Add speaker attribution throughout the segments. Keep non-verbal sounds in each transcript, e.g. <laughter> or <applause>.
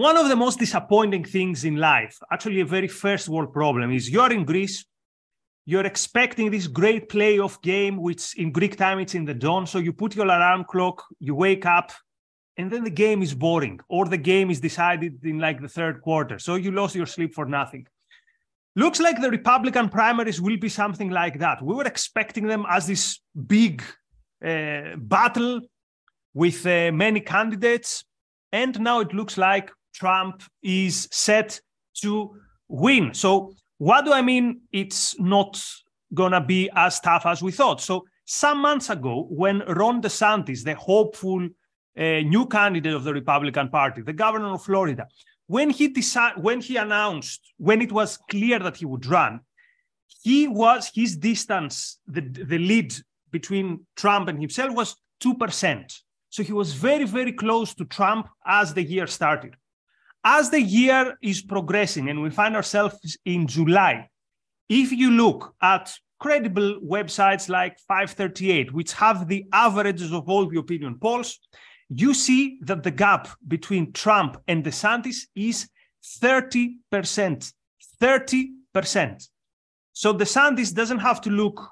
Speaker 1: one of the most disappointing things in life, actually a very first world problem, is you're in Greece, you're expecting this great playoff game, which in Greek time it's in the dawn. So you put your alarm clock, you wake up, and then the game is boring, or the game is decided in like the third quarter. So you lost your sleep for nothing. Looks like the Republican primaries will be something like that. We were expecting them as this big uh, battle with uh, many candidates. And now it looks like Trump is set to win. So, what do I mean? It's not going to be as tough as we thought. So, some months ago, when Ron DeSantis, the hopeful uh, new candidate of the Republican Party, the governor of Florida, when he decided, when he announced, when it was clear that he would run, he was his distance, the, the lead between Trump and himself was 2%. So he was very, very close to Trump as the year started. As the year is progressing and we find ourselves in July, if you look at credible websites like 538, which have the averages of all the opinion polls, you see that the gap between Trump and DeSantis is 30%. 30%. So DeSantis doesn't have to look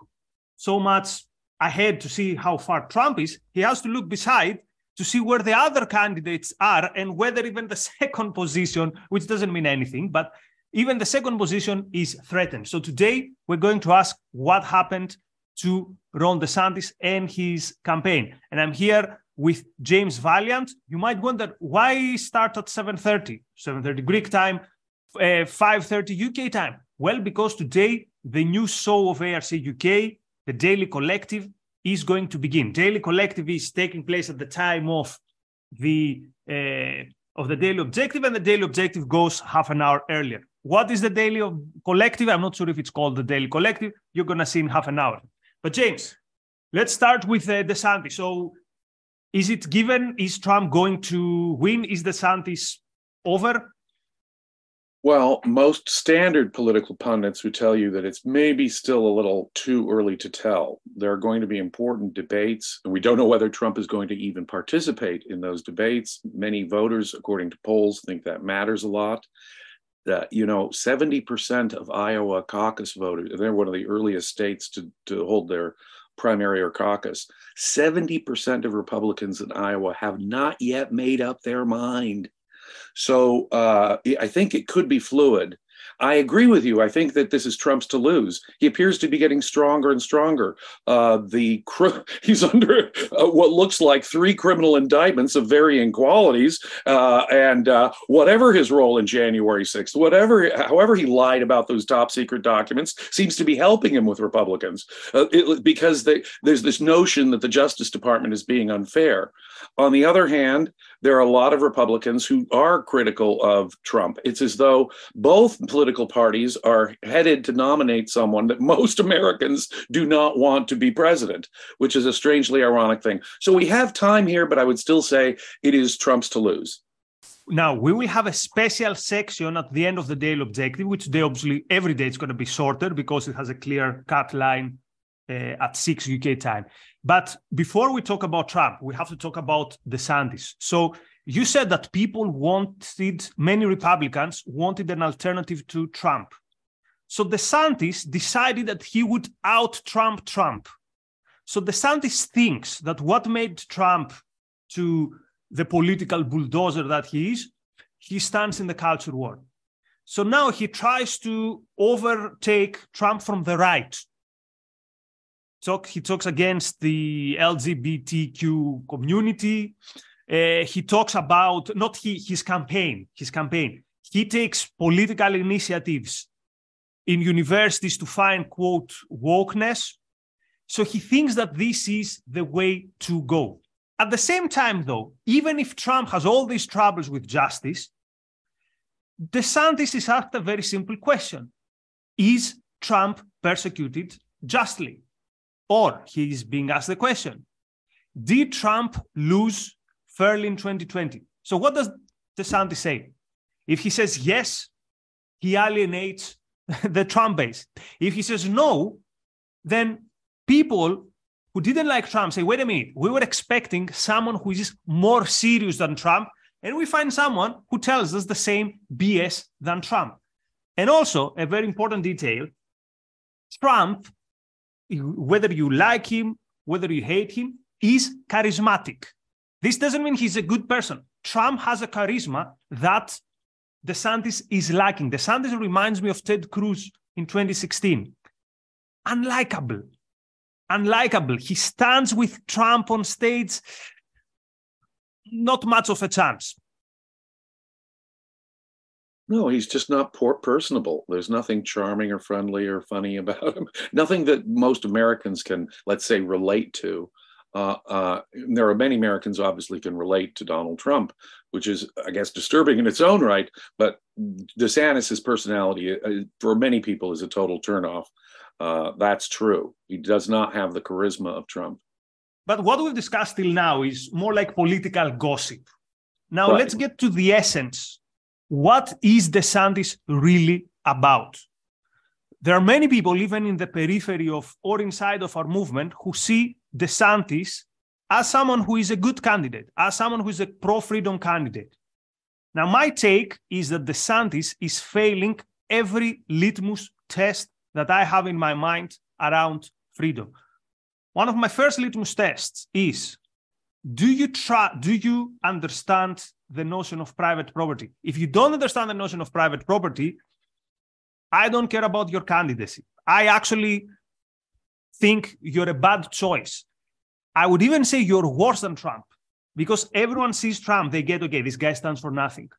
Speaker 1: so much ahead to see how far Trump is, he has to look beside to see where the other candidates are and whether even the <laughs> second position, which doesn't mean anything, but even the second position is threatened. So today we're going to ask what happened to Ron DeSantis and his campaign. And I'm here with James Valliant. You might wonder why start at 7:30, 7:30 Greek time, uh, 5:30 UK time. Well, because today the new show of ARC UK the Daily Collective is going to begin. Daily Collective is taking place at the time of the uh, of the Daily Objective, and the Daily Objective goes half an hour earlier. What is the Daily of Collective? I'm not sure if it's called the Daily Collective. You're to see in half an hour. But James, let's start with uh, DeSantis. So, is it given? Is Trump going to win? Is the DeSantis over?
Speaker 2: Well, most standard political pundits would tell you that it's maybe still a little too early to tell. There are going to be important debates, and we don't know whether Trump is going to even participate in those debates. Many voters, according to polls, think that matters a lot. That you know, 70% of Iowa caucus voters, they're one of the earliest states to, to hold their primary or caucus. 70% of Republicans in Iowa have not yet made up their mind so uh, I think it could be fluid. I agree with you. I think that this is Trump's to lose. He appears to be getting stronger and stronger. Uh, the <laughs> he's under uh, what looks like three criminal indictments of varying qualities, uh, and uh, whatever his role in January 6th, whatever, however he lied about those top secret documents, seems to be helping him with Republicans uh, it, because they, there's this notion that the Justice Department is being unfair. On the other hand, there are a lot of Republicans who are critical of Trump. It's as though both political parties are headed to nominate someone that most <laughs> Americans do not want to be president, which is a strangely ironic thing. So we have time here, but I would still say it is Trump's to lose.
Speaker 1: Now, we will have a special section at the end of the daily objective, which they obviously every day it's going to be shorter because it has a clear cut line uh, at 6 UK time. But before we talk about Trump, we have to talk about the DeSantis. So you said that people wanted, many Republicans wanted an alternative to Trump. So DeSantis decided that he would out Trump Trump. So DeSantis thinks that what made Trump to the political bulldozer that he is, he stands in the culture war. So now he tries to overtake Trump from the right talk he talks against the LGBTQ community. Uh, he talks about not he his campaign his campaign. He takes political initiatives in universities to find quote wokeness. So he thinks that this is the way to go. At the same time, though, even if Trump has all these troubles with justice, DeSantis is asked a very simple question Is Trump persecuted justly? Or he is being asked the question Did Trump lose fairly in 2020? So, what does DeSantis say? If he says yes, he alienates <laughs> the Trump base. If he says no, then people who didn't like Trump say, wait a minute, we were expecting someone who is more serious than Trump And we find someone who tells us the same BS than Trump. And also, a very important detail Trump, whether you like him, whether you hate him, is charismatic. This doesn't mean he's a good person. Trump has a charisma that DeSantis is lacking. DeSantis reminds me of Ted Cruz in 2016. Unlikable. Unlikable. He stands with Trump on stage. Not much of a chance.
Speaker 2: No, he's just not personable. There's nothing charming or friendly or funny about him. <laughs> Nothing that most Americans can, let's say, relate to. Uh, uh, there are many Americans obviously can relate to Donald Trump, which is, I guess, disturbing in its own right. But DeSantis' personality, uh, for many people, is a total turnoff. Uh, that's true. He does not have the charisma of Trump.
Speaker 1: But what we've discussed till now is more like political gossip. Now right. let's get to the essence what is DeSantis really about? There are many people, even in the periphery of or inside of our movement, who see DeSantis as someone who is a good candidate, as someone who is a pro freedom candidate. Now, my take is that DeSantis is failing every litmus test that I have in my mind around freedom. One of my first litmus tests is do you try do you understand the notion of private property. If you don't understand the notion of private property, I don't care about your candidacy. I actually think you're a bad choice. I would even say you're worse than Trump because everyone sees Trump, they get, okay, this guy stands for nothing.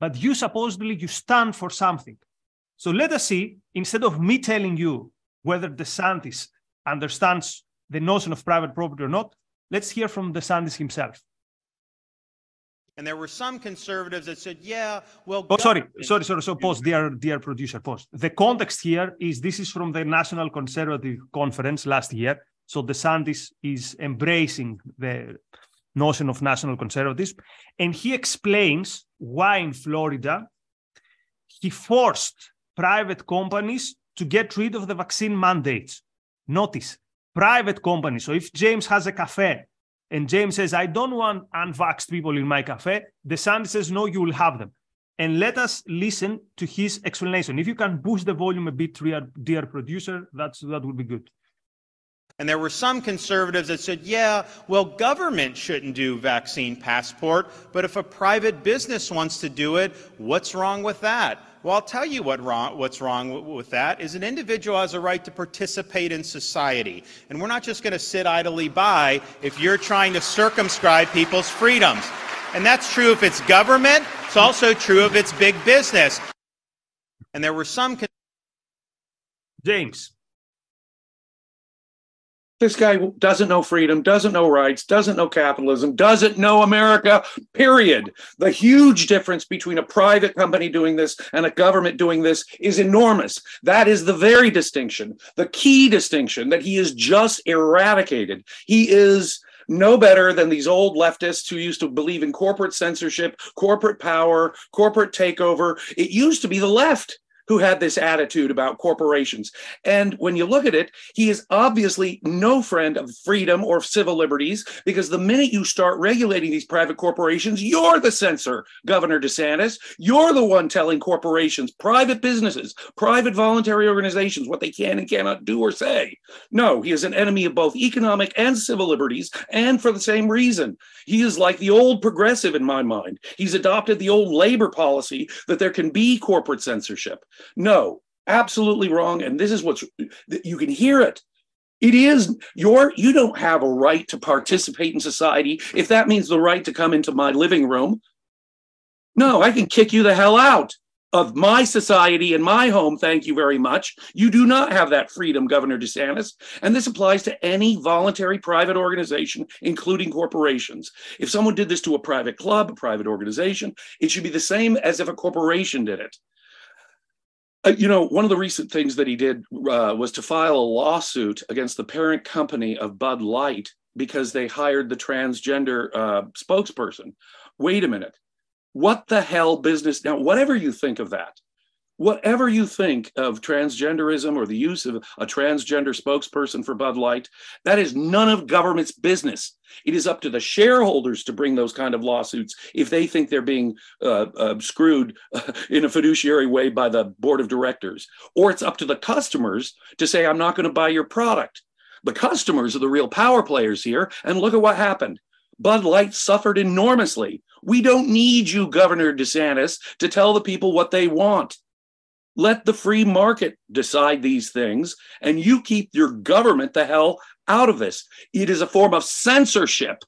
Speaker 1: But you supposedly you stand for something. So let us see, instead of me telling you whether DeSantis understands the notion of private property or not, let's hear from DeSantis himself.
Speaker 3: And there were some conservatives that said, yeah, well.
Speaker 1: Oh, sorry, sorry, sorry. So, pause, dear, dear producer, pause. The context here is this is from the National Conservative Conference last year. So, the DeSantis is embracing the notion of national conservatism. And he explains why in Florida he forced private companies to get rid of the vaccine mandates. Notice, private companies. So, if James has a cafe and James says, I don't want unvaxxed people in my cafe, DeSantis says, no, you will have them. And let us listen to his explanation. If you can boost the volume a bit, dear producer, that's, that would be good.
Speaker 3: And there were some conservatives that said, yeah, well, government shouldn't do vaccine passport, but if a private business wants to do it, what's wrong with that? Well, I'll tell you what wrong, what's wrong with that is an individual has a right to participate in society. And we're not just going to sit idly by if you're trying to circumscribe people's freedoms. And that's true if it's government. It's also true if it's big business. And there were some.
Speaker 1: James,
Speaker 2: this guy doesn't know freedom, doesn't know rights, doesn't know capitalism, doesn't know America, period. The huge difference between a private company doing this and a government doing this is enormous. That is the very distinction, the key distinction that he is just eradicated. He is no better than these old leftists who used to believe in corporate censorship, corporate power, corporate takeover. It used to be the left who had this attitude about corporations. And when you look at it, he is obviously no friend of freedom or civil liberties because the minute you start regulating these private corporations, you're the censor, Governor DeSantis. You're the one telling corporations, private businesses, private voluntary organizations what they can and cannot do or say. No, he is an enemy of both economic and civil liberties, and for the same reason. He is like the old progressive in my mind. He's adopted the old labor policy that there can be corporate censorship. No, absolutely wrong. And this is what's, you can hear it. It is your, you don't have a right to participate in society if that means the right to come into my living room. No, I can kick you the hell out of my society and my home, thank you very much. You do not have that freedom, Governor DeSantis. And this applies to any voluntary private organization, including corporations. If someone did this to a private club, a private organization, it should be the same as if a corporation did it. Uh, you know, one of the recent things that he did uh, was to file a lawsuit against the parent company of Bud Light because they hired the transgender uh, spokesperson. Wait a minute. What the hell business? Now, whatever you think of that, whatever you think of transgenderism or the use of a transgender spokesperson for Bud Light, that is none of government's business. It is up to the shareholders to bring those kind of lawsuits if they think they're being uh, uh, screwed uh, in a fiduciary way by the board of directors. Or it's up to the customers to say, I'm not going to buy your product. The customers are the real power players here. And look at what happened. Bud Light suffered enormously. We don't need you, Governor DeSantis, to tell the people what they want. Let the free market decide these things, and you keep your government the hell out of this. It is a form of censorship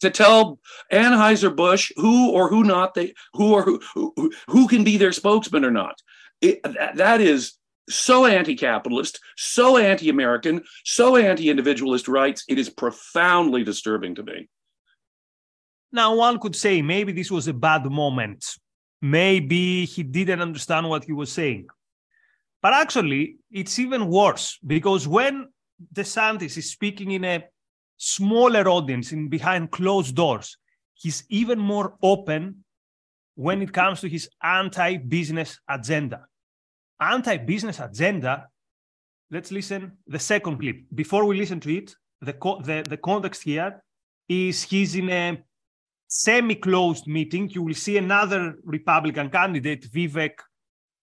Speaker 2: to tell Anheuser-Busch who or who not they who or who who, who can be their spokesman or not. It, that is so anti-capitalist, so anti-American, so anti-individualist rights. It is profoundly disturbing to me.
Speaker 1: Now, one could say maybe this was a bad moment maybe he didn't understand what he was saying. But actually, it's even worse because when DeSantis is speaking in a smaller audience in behind closed doors, he's even more open when it comes to his anti-business agenda. Anti-business agenda. Let's listen the second clip. Before we listen to it, the, co- the, the context here is he's in a semi-closed meeting, you will see another Republican candidate, Vivek.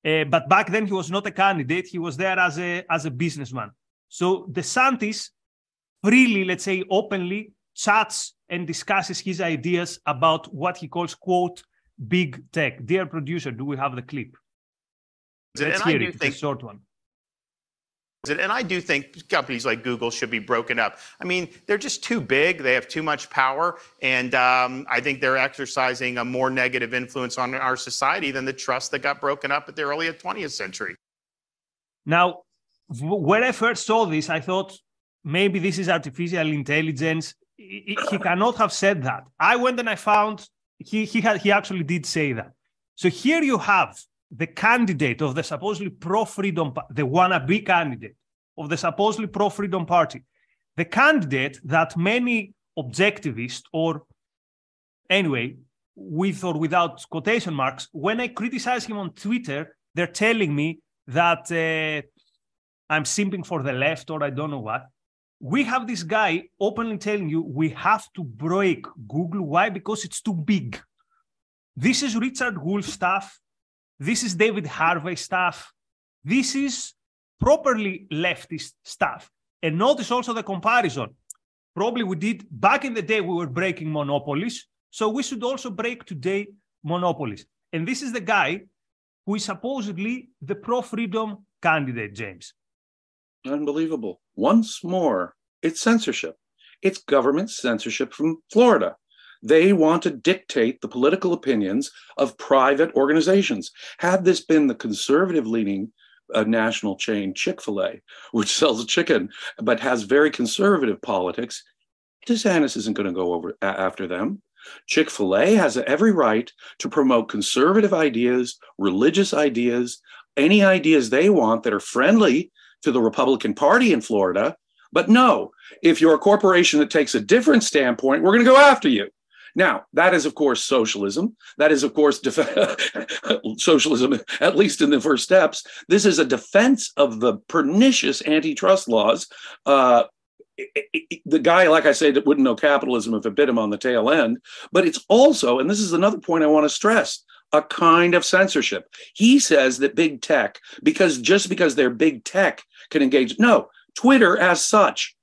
Speaker 1: Uh, but back then he was not a candidate; he was there as a as a businessman. So DeSantis freely, let's say, openly chats and discusses his ideas about what he calls "quote big tech." Dear producer, do we have the clip? Let's and hear it. Think- it's a short one.
Speaker 3: And I do think companies like Google should be broken up. I mean, they're just too big. They have too much power. And um, I think they're exercising a more negative influence on our society than the trust that got broken up at the early 20th century.
Speaker 1: Now, when I first saw this, I thought maybe this is artificial intelligence. He, cannot have said that. I went and I found he, he, had, he actually did say that. So here you have the candidate of the supposedly pro-freedom, the wannabe candidate of the supposedly pro-freedom party, the candidate that many objectivists or anyway, with or without quotation marks, when I criticize him on Twitter, they're telling me that uh, I'm simping for the left or I don't know what. We have this guy openly telling you we have to break Google. Why? Because it's too big. This is Richard Wolff stuff. This is David Harvey stuff. This is properly leftist stuff. And notice also the comparison. Probably we did back in the day, we were breaking monopolies. So we should also break today monopolies. And this is the guy who is supposedly the pro freedom candidate, James.
Speaker 2: Unbelievable. Once more, it's censorship. It's government censorship from Florida. They want to dictate the political opinions of private organizations. Had this been the conservative leaning uh, national chain Chick fil A, which sells chicken but has very conservative politics, DeSantis isn't going to go over after them. Chick fil A has every right to promote conservative ideas, religious ideas, any ideas they want that are friendly to the Republican Party in Florida. But no, if you're a corporation that takes a different standpoint, we're going to go after you. Now, that is, of course, socialism. That is, of course, def- <laughs> socialism, at least in the first steps. This is a defense of the pernicious antitrust laws. Uh, the guy, like I said, that wouldn't know capitalism if it bit him on the tail end. But it's also, and this is another point I want to stress, a kind of censorship. He says that big tech, because just because they're big tech, can engage. No, Twitter as such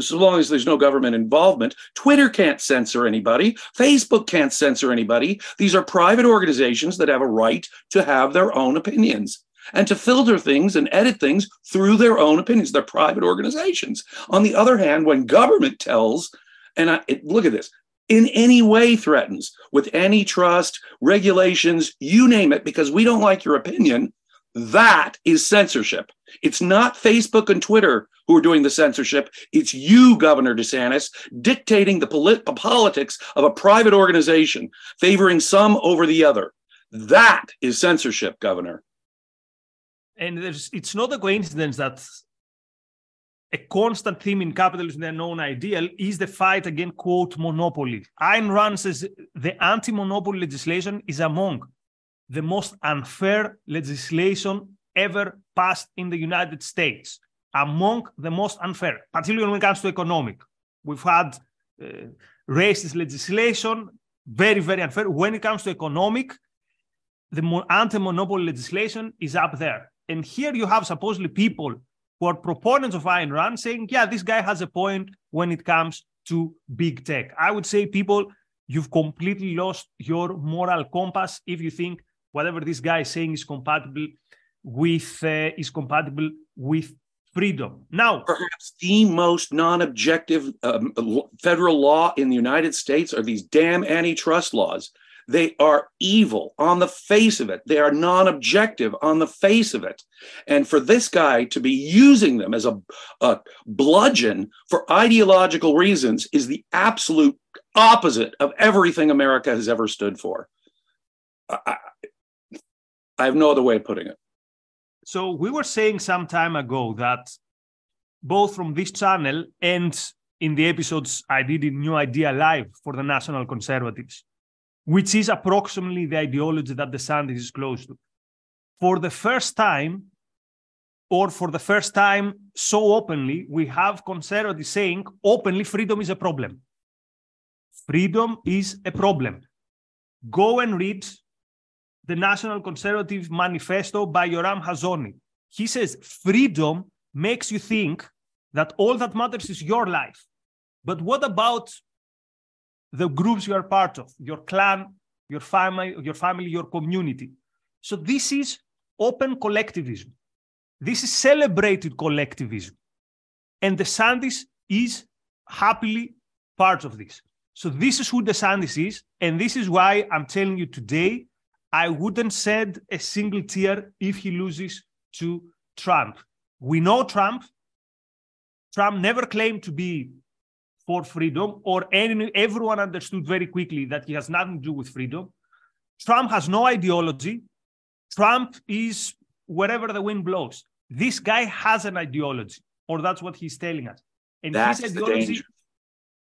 Speaker 2: so long as there's no government involvement. Twitter can't censor anybody. Facebook can't censor anybody. These are private organizations that have a right to have their own opinions and to filter things and edit things through their own opinions. They're private organizations. On the other hand, when government tells, and I, look at this, in any way threatens with antitrust, regulations, you name it, because we don't like your opinion, that is censorship. It's not Facebook and Twitter who are doing the censorship. It's you, Governor DeSantis, dictating the polit- politics of a private organization, favoring some over the other. That is censorship, Governor.
Speaker 1: And it's not a coincidence that a constant theme in capitalism, the known ideal, is the fight against, quote, monopoly. Ayn Rand says the anti monopoly legislation is among the most unfair legislation ever passed in the United States, among the most unfair, particularly when it comes to economic. We've had uh, racist legislation, very, very unfair. When it comes to economic, the anti-monopoly legislation is up there. And here you have supposedly people who are proponents of Ayn Rand saying, yeah, this guy has a point when it comes to big tech. I would say, people, you've completely lost your moral compass if you think whatever this guy is saying is compatible with uh, is compatible with freedom. Now,
Speaker 2: perhaps the most non-objective um, federal law in the United States are these damn antitrust laws. They are evil on the face of it. They are non objective on the face of it. And for this guy to be using them as a, a bludgeon for ideological reasons is the absolute opposite of everything America has ever stood for. I have no other way of putting it.
Speaker 1: So we were saying some time ago that both from this channel and in the episodes I did in New Ideal Live for the National Conservatives, which is approximately the ideology that DeSantis is close to. For the first time, or for the first time so openly, we have conservatives saying openly freedom is a problem. Freedom is a problem. Go and read the National Conservative Manifesto by Yoram Hazony. He says freedom makes you think that all that matters is your life. But what about the groups you are part of, your clan, your family, your family, your community. So this is open collectivism. This is celebrated collectivism. And the DeSantis is happily part of this. So this is who the DeSantis is. And this is why I'm telling you today, I wouldn't shed a single tear if he loses to Trump. We know Trump. Trump never claimed to be for freedom, or any, everyone understood very quickly that he has nothing to do with freedom. Trump has no ideology. Trump is wherever the wind blows. This guy has an ideology, or that's what he's telling us.
Speaker 2: And that's his ideology, danger.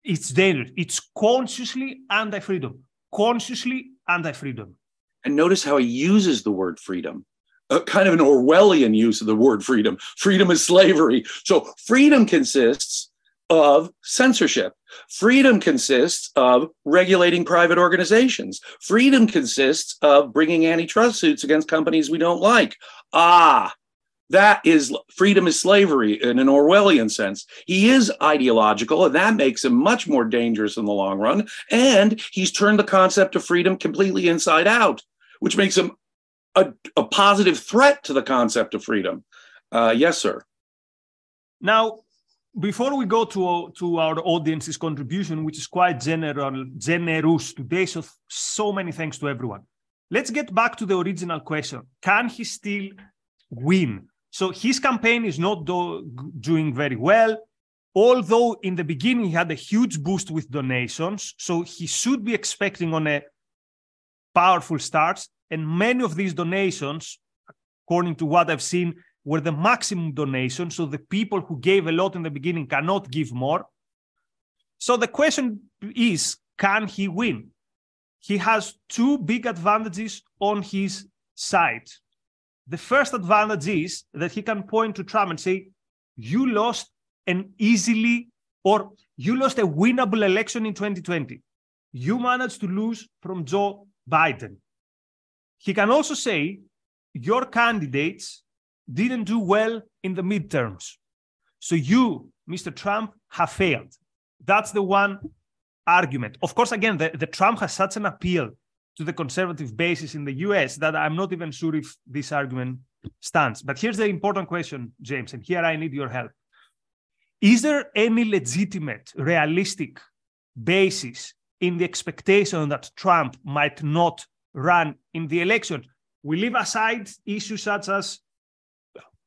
Speaker 1: it's dangerous. It's consciously anti-freedom. Consciously anti-freedom.
Speaker 2: And notice how he uses the word freedom. A kind of an Orwellian use of the word freedom. Freedom is slavery. So freedom consists of censorship. Freedom consists of regulating private organizations. Freedom consists of bringing antitrust suits against companies we don't like. Ah, that is freedom is slavery in an Orwellian sense. He is ideological, and that makes him much more dangerous in the long run. And he's turned the concept of freedom completely inside out, which makes him a, a positive threat to the concept of freedom. Uh, yes, sir.
Speaker 1: Now, before we go to, to our audience's contribution, which is quite general, generous today, so so many thanks to everyone. Let's get back to the original question: Can he still win? So his campaign is not do, doing very well, although in the beginning he had a huge boost with donations. So he should be expecting on a powerful start. And many of these donations, according to what I've seen, were the maximum donation. So the people who gave a lot in the beginning cannot give more. So the question is can he win? He has two big advantages on his side. The first advantage is that he can point to Trump and say, You lost an easily or you lost a winnable election in 2020. You managed to lose from Joe Biden. He can also say, Your candidates didn't do well in the midterms. So you, Mr. Trump, have failed. That's the one argument. Of course, again, the, the Trump has such an appeal to the conservative basis in the US that I'm not even sure if this argument stands. But here's the important question, James, and here I need your help. Is there any legitimate, realistic basis in the expectation that Trump might not run in the election? We leave aside issues such as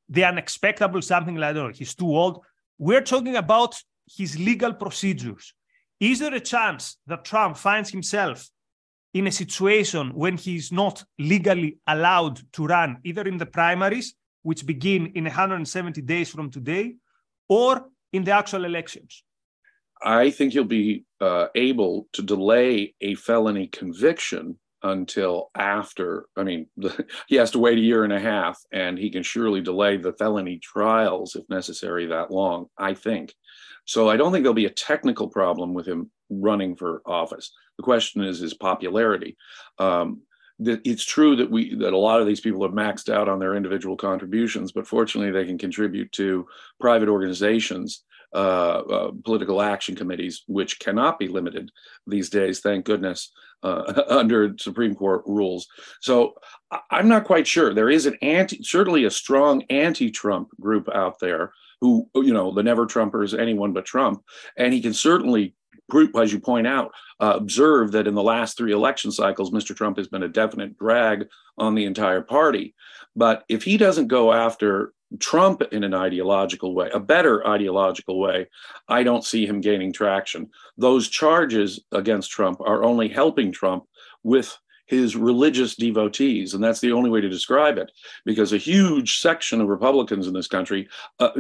Speaker 1: the unexpected, something like that. He's too old. We're talking about his legal procedures. Is there a chance that Trump finds himself in a situation when he's not legally allowed to run, either in the primaries, which begin in 170 days from today, or in the actual elections?
Speaker 2: I think he'll be uh, able to delay a felony conviction until after. I mean, <laughs> he has to wait a year and a half, and he can surely delay the felony trials if necessary that long, I think. So I don't think there'll be a technical problem with him running for office. The question is his popularity. Um, it's true that we that a lot of these people have maxed out on their individual contributions, but fortunately they can contribute to private organizations, political action committees, which cannot be limited these days, thank goodness, uh, <laughs> under Supreme Court rules. So I'm not quite sure. There is an anti, certainly a strong anti-Trump group out there who, you know, the never Trumpers, anyone but Trump, and he can certainly as you point out, uh, observe that in the last three election cycles, Mr. Trump has been a definite drag on the entire party. But if he doesn't go after Trump in an ideological way, a better ideological way, I don't see him gaining traction. Those charges against Trump are only helping Trump with his religious devotees. And that's the only way to describe it, because a huge section of Republicans in this country, uh,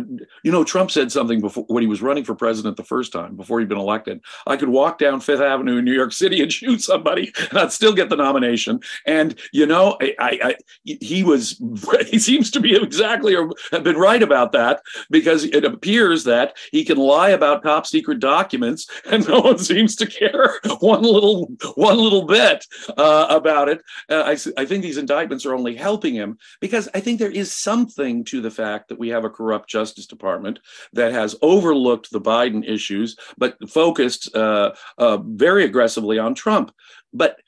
Speaker 2: you know, Trump said something before when he was running for president the first time, before he'd been elected. I could walk down Fifth Avenue in New York City and <laughs> shoot somebody, and I'd still get the nomination. And, you know, I, I, I he was, <laughs> he seems to be exactly or have been right about that, because it appears that he can lie about top secret documents <laughs> and no one seems to care one little, one little bit. Uh, about it. Uh, I, I think these indictments are only helping him because I think there is something to the fact that we have a corrupt Justice Department that has overlooked the Biden issues, but focused uh, uh, very aggressively on Trump. But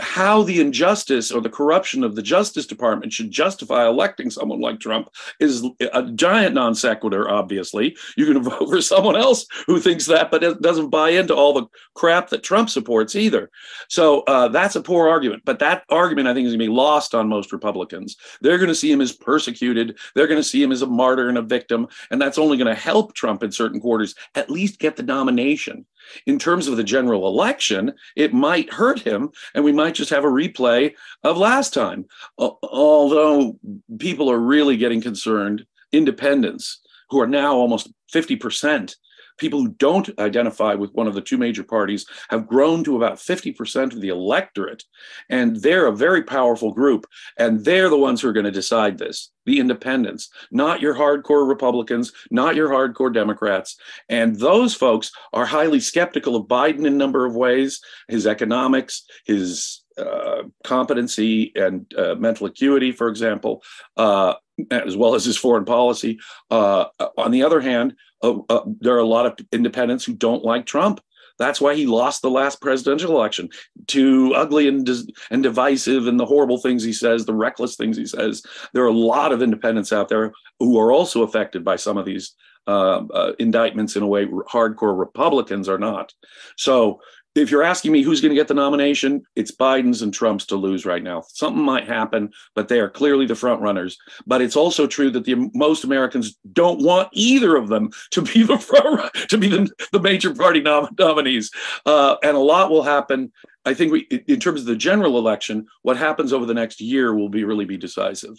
Speaker 2: how the injustice or the corruption of the Justice Department should justify electing someone like Trump is a giant non sequitur, obviously. You can <laughs> vote for someone else who thinks that, but doesn't buy into all the crap that Trump supports either. So uh, that's a poor argument. But that argument, I think, is going to be lost on most Republicans. They're going to see him as persecuted, they're going to see him as a martyr and a victim. And that's only going to help Trump in certain quarters at least get the nomination. In terms of the general election, it might hurt him, and we might just have a replay of last time. Although people are really getting concerned, independents, who are now almost 50% people who don't identify with one of the two major parties have grown to about 50% of the electorate. And they're a very powerful group. And they're the ones who are going to decide this the independents, not your hardcore Republicans, not your hardcore Democrats. And those folks are highly skeptical of Biden in a number of ways his economics, his uh, competency and uh, mental acuity, for example, uh, as well as his foreign policy. Uh, on the other hand, uh, uh, there are a lot of independents who don't like Trump. That's why he lost the last presidential election. Too ugly and and divisive, and the horrible things he says, the reckless things he says. There are a lot of independents out there who are also affected by some of these uh, uh, indictments in a way hardcore Republicans are not. So if you're asking me who's going to get the nomination, it's Biden's and Trump's to lose right now. Something might happen, but they are clearly the front runners. But it's also true that the most Americans don't want either of them to be the front to be the, the major party nom- nominees. Uh, and a lot will happen. I think we, in terms of the general election, what happens over the next year will be really be decisive.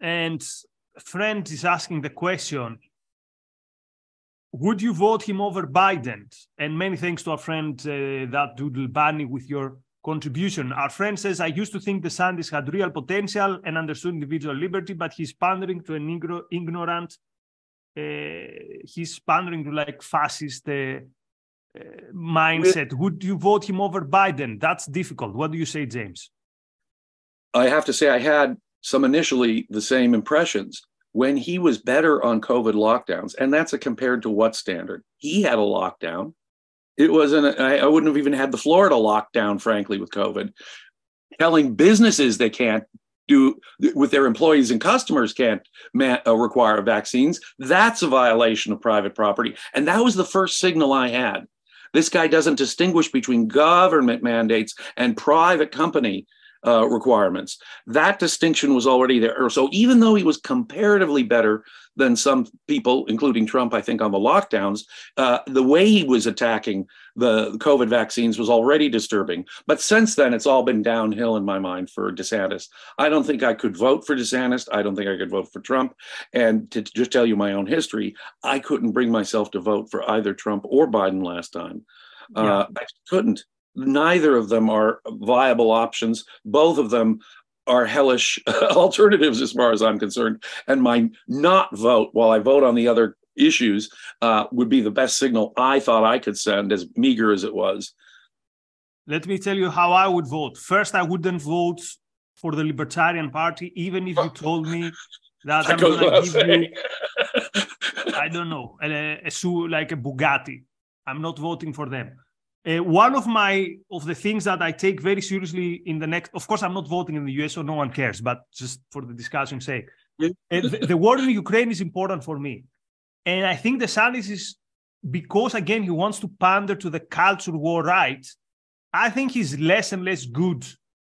Speaker 1: And friend is asking the question would you vote him over Biden? And many thanks to our friend uh, that Doodle Bunny with your contribution. Our friend says, I used to think DeSantis had real potential and understood individual liberty, but he's pandering to an ignorant, uh, he's pandering to like fascist uh, uh, mindset. Would you vote him over Biden? That's difficult. What do you say, James?
Speaker 2: I have to say, I had some initially the same impressions when he was better on COVID lockdowns, and that's a compared to what standard? He had a lockdown. It wasn't, I, I wouldn't have even had the Florida lockdown, frankly, with COVID. Telling businesses they can't do with their employees and customers can't ma- uh, require vaccines. That's a violation of private property. And that was the first signal I had. This guy doesn't distinguish between government mandates and private company uh, requirements. That distinction was already there. So even though he was comparatively better than some people, including Trump, I think, on the lockdowns, uh, the way he was attacking the COVID vaccines was already disturbing. But since then, it's all been downhill in my mind for DeSantis. I don't think I could vote for DeSantis. I don't think I could vote for Trump. And to just tell you my own history, I couldn't bring myself to vote for either Trump or Biden last time. Uh, I couldn't neither of them are viable options. Both of them are hellish <laughs> alternatives as far as I'm concerned. And my not vote, while I vote on the other issues, uh, would be the best signal I thought I could send, as meager as it was.
Speaker 1: Let me tell you how I would vote. First, I wouldn't vote for the Libertarian Party, even if you told me that I'm going to give you, I don't know, a, a, a, like a Bugatti. I'm not voting for them. Uh, one of my of the things that I take very seriously in the next, of course, I'm not voting in the US, so no one cares. But just for the discussion's sake, uh, the, the, war in Ukraine is important for me, and I think the DeSantis is because again he wants to pander to the culture war right. I think he's less and less good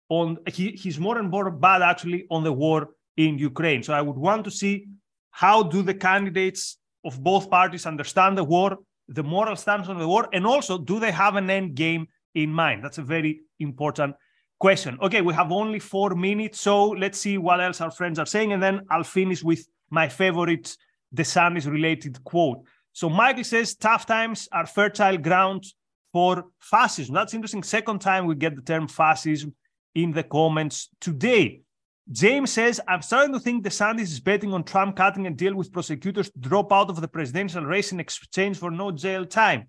Speaker 1: on he, he's more and more bad actually on the war in Ukraine. So I would want to see how do the candidates of both parties understand the war the moral stance on the war, and also do they have an end game in mind? That's a very important question. Okay, we have only four minutes, so let's see what else our friends are saying, and then I'll finish with my favorite DeSantis related quote. So Michael says, tough times are fertile ground for fascism. That's interesting. Second time we get the term fascism in the comments today. James says, I'm starting to think DeSantis is betting on Trump cutting a deal with prosecutors to drop out of the presidential race in exchange for no jail time.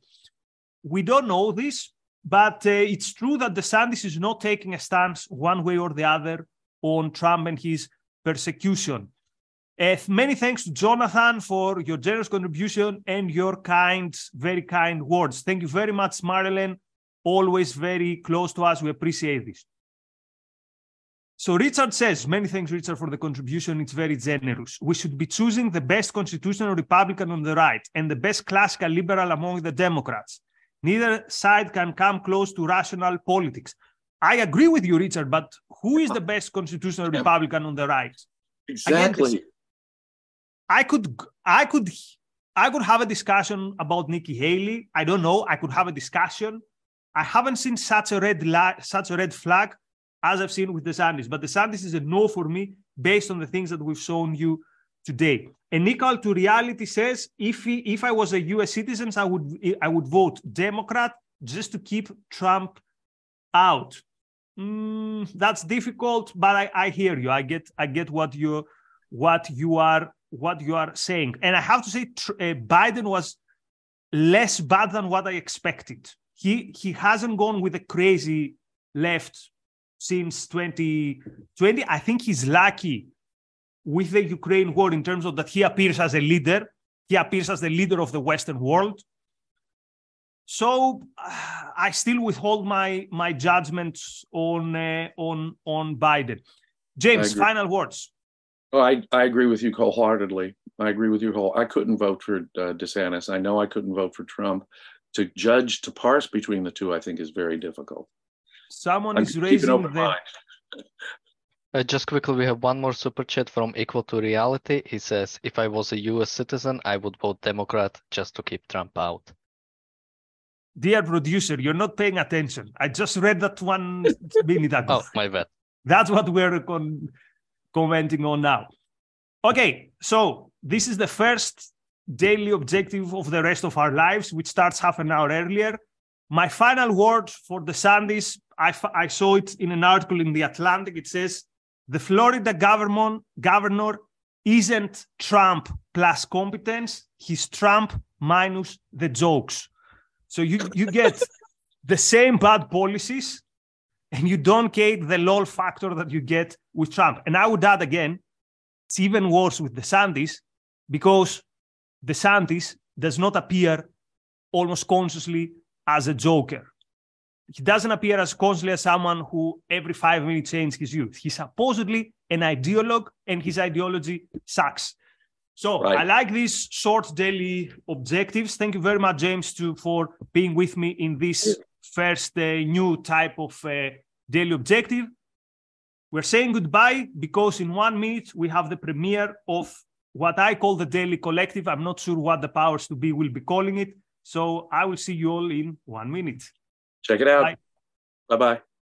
Speaker 1: We don't know this, but uh, it's true that DeSantis is not taking a stance one way or the other on Trump and his persecution. Uh, many thanks to Jonathan for your generous contribution and your kind, very kind words. Thank you very much, Marilyn. Always very close to us. We appreciate this. So Richard says, many thanks, Richard, for the contribution. It's very generous. We should be choosing the best constitutional Republican on the right and the best classical liberal among the Democrats. Neither side can come close to rational politics. I agree with you, Richard, but who is the best constitutional Republican on the right?
Speaker 2: Exactly. Again,
Speaker 1: I could, I could, I could have a discussion about Nikki Haley. I don't know. I could have a discussion. I haven't seen such a red light, such a red flag as I've seen with the DeSantis. But the DeSantis is a no for me based on the things that we've shown you today. And equal to reality says if he, if I was a U.S. citizen, I would I would vote Democrat just to keep Trump out. Mm, that's difficult, but I, I hear you. I get I get what you what you are what you are saying. And I have to say, uh, Biden was less bad than what I expected. He he hasn't gone with a crazy left since 2020. I think he's lucky with the Ukraine war in terms of that he appears as a leader. He appears as the leader of the Western world. So uh, I still withhold my my judgments on uh, on on Biden. James, final words.
Speaker 2: Oh, I, I agree with you wholeheartedly. I agree with you whole. I couldn't vote for uh, DeSantis. I know I couldn't vote for Trump. To judge, to parse between the two, I think is very difficult.
Speaker 1: Someone I'm is raising the.
Speaker 4: Uh, just quickly, we have one more super chat from Equal to Reality. He says, "If I was a U.S. citizen, I would vote Democrat just to keep Trump out."
Speaker 1: Dear producer, you're not paying attention. I just read that one <laughs> minute ago.
Speaker 4: Oh, my bad.
Speaker 1: That's what we're con- commenting on now. Okay, so this is the first daily objective of the rest of our lives, which starts half an hour earlier. My final word for DeSantis I, I saw it in an article in the Atlantic. It says the Florida government governor isn't Trump plus competence. He's Trump minus the jokes. So you you get <laughs> the same bad policies, and you don't get the lol factor that you get with Trump. And I would add again, it's even worse with the DeSantis because the DeSantis does not appear almost consciously as a joker he doesn't appear as constantly as someone who every five minutes changes his views. He's supposedly an ideologue, and his ideology sucks. So right. I like these short daily objectives. Thank you very much, James, to, for being with me in this first uh, new type of uh, daily objective. We're saying goodbye because in one minute we have the premiere of what I call the Daily Collective. I'm not sure what the powers to be will be calling it. So I will see you all in one minute.
Speaker 2: Check it out. Bye bye.